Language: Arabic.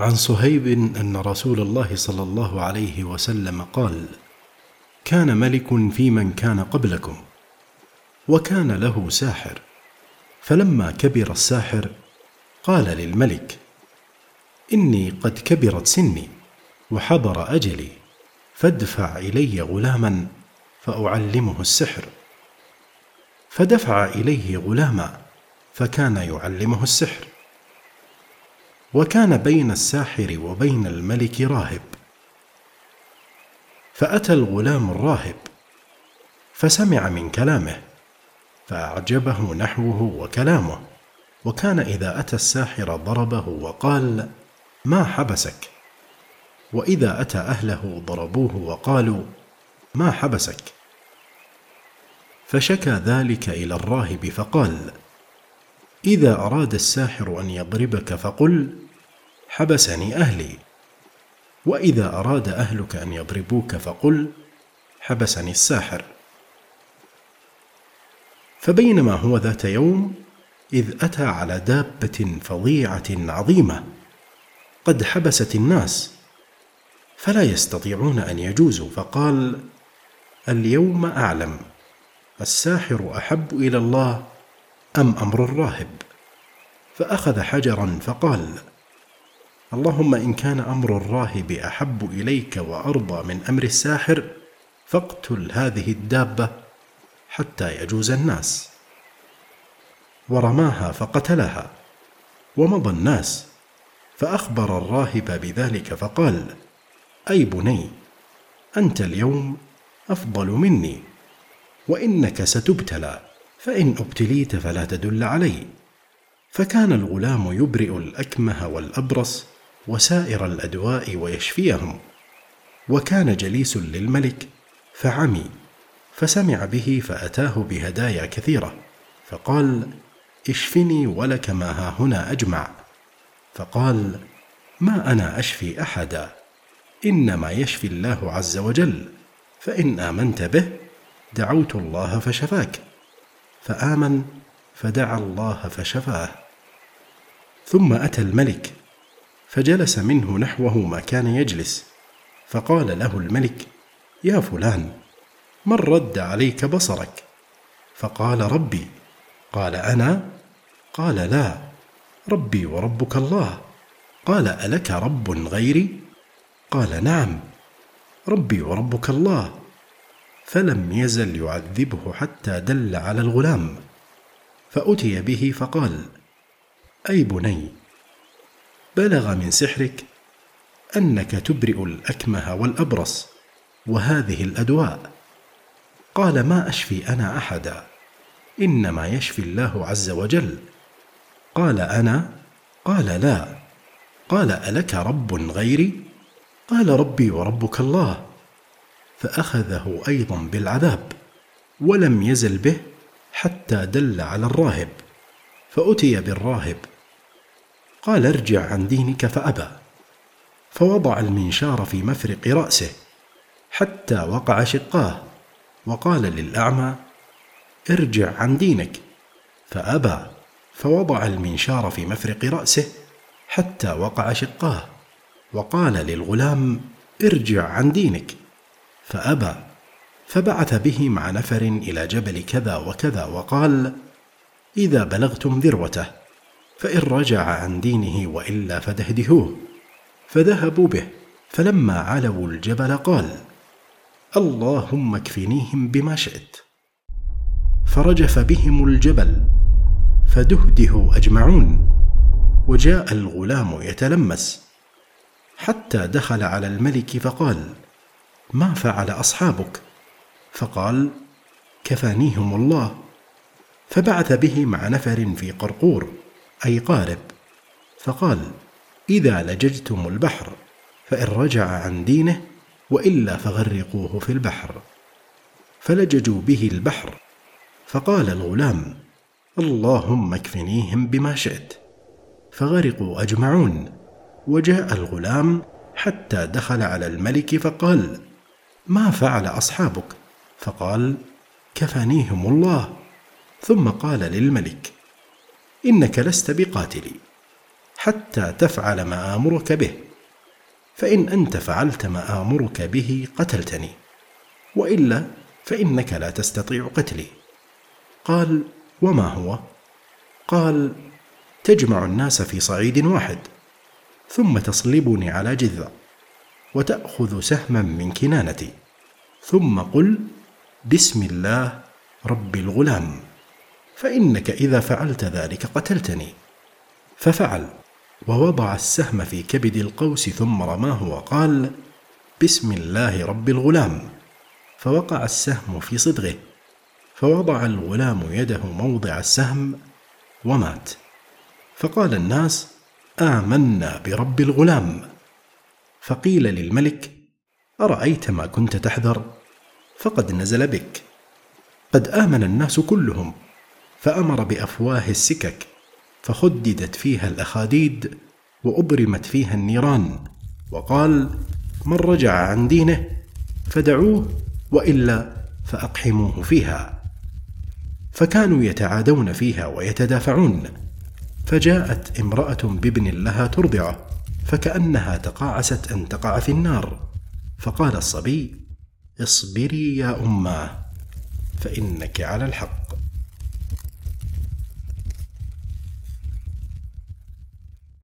عن صهيب أن رسول الله صلى الله عليه وسلم قال كان ملك في من كان قبلكم وكان له ساحر فلما كبر الساحر قال للملك إني قد كبرت سني وحضر أجلي فادفع إلي غلاما فأعلمه السحر. فدفع إليه غلاما فكان يعلمه السحر. وكان بين الساحر وبين الملك راهب. فأتى الغلام الراهب فسمع من كلامه فأعجبه نحوه وكلامه. وكان إذا أتى الساحر ضربه وقال ما حبسك؟ وإذا أتى أهله ضربوه وقالوا ما حبسك؟ فشكى ذلك إلى الراهب فقال إذا أراد الساحر أن يضربك فقل حبسني أهلي. وإذا أراد أهلك أن يضربوك فقل حبسني الساحر. فبينما هو ذات يوم إذ أتى على دابة فظيعة عظيمة قد حبست الناس فلا يستطيعون أن يجوزوا فقال اليوم أعلم الساحر أحب إلى الله أم أمر الراهب؟ فأخذ حجرا فقال اللهم إن كان أمر الراهب أحب إليك وأرضى من أمر الساحر فاقتل هذه الدابة حتى يجوز الناس. ورماها فقتلها ومضى الناس فأخبر الراهب بذلك فقال أي بني أنت اليوم أفضل مني وإنك ستبتلى. فإن أبتليت فلا تدل علي. فكان الغلام يبرئ الأكمه والأبرص وسائر الأدواء ويشفيهم. وكان جليس للملك فعمي فسمع به فأتاه بهدايا كثيرة فقال اشفني ولك ما ها هنا أجمع. فقال ما أنا أشفي أحدا إنما يشفي الله عز وجل فإن آمنت به دعوت الله فشفاك. فآمن فدعا الله فشفاه. ثم أتى الملك فجلس منه نحوه ما كان يجلس فقال له الملك يا فلان من رد عليك بصرك؟ فقال ربي. قال أنا؟ قال لا ربي وربك الله. قال ألك رب غيري؟ قال نعم ربي وربك الله. فلم يزل يعذبه حتى دل على الغلام. فأتي به فقال أي بني بلغ من سحرك أنك تبرئ الأكمه والأبرص وهذه الأدواء. قال ما أشفي أنا أحدا إنما يشفي الله عز وجل. قال أنا؟ قال لا. قال ألك رب غيري؟ قال ربي وربك الله. فأخذه أيضا بالعذاب ولم يزل به حتى دل على الراهب فأتي بالراهب. قال ارجع عن دينك فأبى. فوضع المنشار في مفرق رأسه حتى وقع شقاه وقال للأعمى ارجع عن دينك. فأبى فوضع المنشار في مفرق رأسه حتى وقع شقاه وقال للغلام ارجع عن دينك. فأبى فبعث به مع نفر إلى جبل كذا وكذا وقال إذا بلغتم ذروته فإن رجع عن دينه وإلا فدهدهوه. فذهبوا به فلما علوا الجبل قال اللهم اكفنيهم بما شئت. فرجف بهم الجبل فدهدهوا أجمعون وجاء الغلام يتلمس حتى دخل على الملك فقال ما فعل أصحابك؟ فقال كفانيهم الله. فبعث به مع نفر في قرقور أي قارب. فقال إذا لججتم البحر فإن رجع عن دينه وإلا فغرقوه في البحر. فلججوا به البحر. فقال الغلام اللهم اكفنيهم بما شئت. فغرقوا أجمعون. وجاء الغلام حتى دخل على الملك فقال ما فعل أصحابك؟ فقال كفانيهم الله. ثم قال للملك إنك لست بقاتلي حتى تفعل ما آمرك به فإن أنت فعلت ما آمرك به قتلتني وإلا فإنك لا تستطيع قتلي. قال وما هو؟ قال تجمع الناس في صعيد واحد ثم تصلبني على جذع. وتأخذ سهما من كنانتي. ثم قل بسم الله رب الغلام فإنك إذا فعلت ذلك قتلتني. ففعل ووضع السهم في كبد القوس ثم رماه وقال بسم الله رب الغلام. فوقع السهم في صدغه فوضع الغلام يده موضع السهم ومات. فقال الناس آمنا برب الغلام. فقيل للملك أرأيت ما كنت تحذر؟ فقد نزل بك. قد آمن الناس كلهم فأمر بأفواه السكك فخددت فيها الأخاديد وأبرمت فيها النيران وقال من رجع عن دينه فدعوه وإلا فأقحموه فيها. فكانوا يتعادون فيها ويتدافعون فجاءت امرأة بابن لها ترضعه فكأنها تقاعست أن تقع في النار. فقال الصبي اصبري يا اماه فإنك على الحق.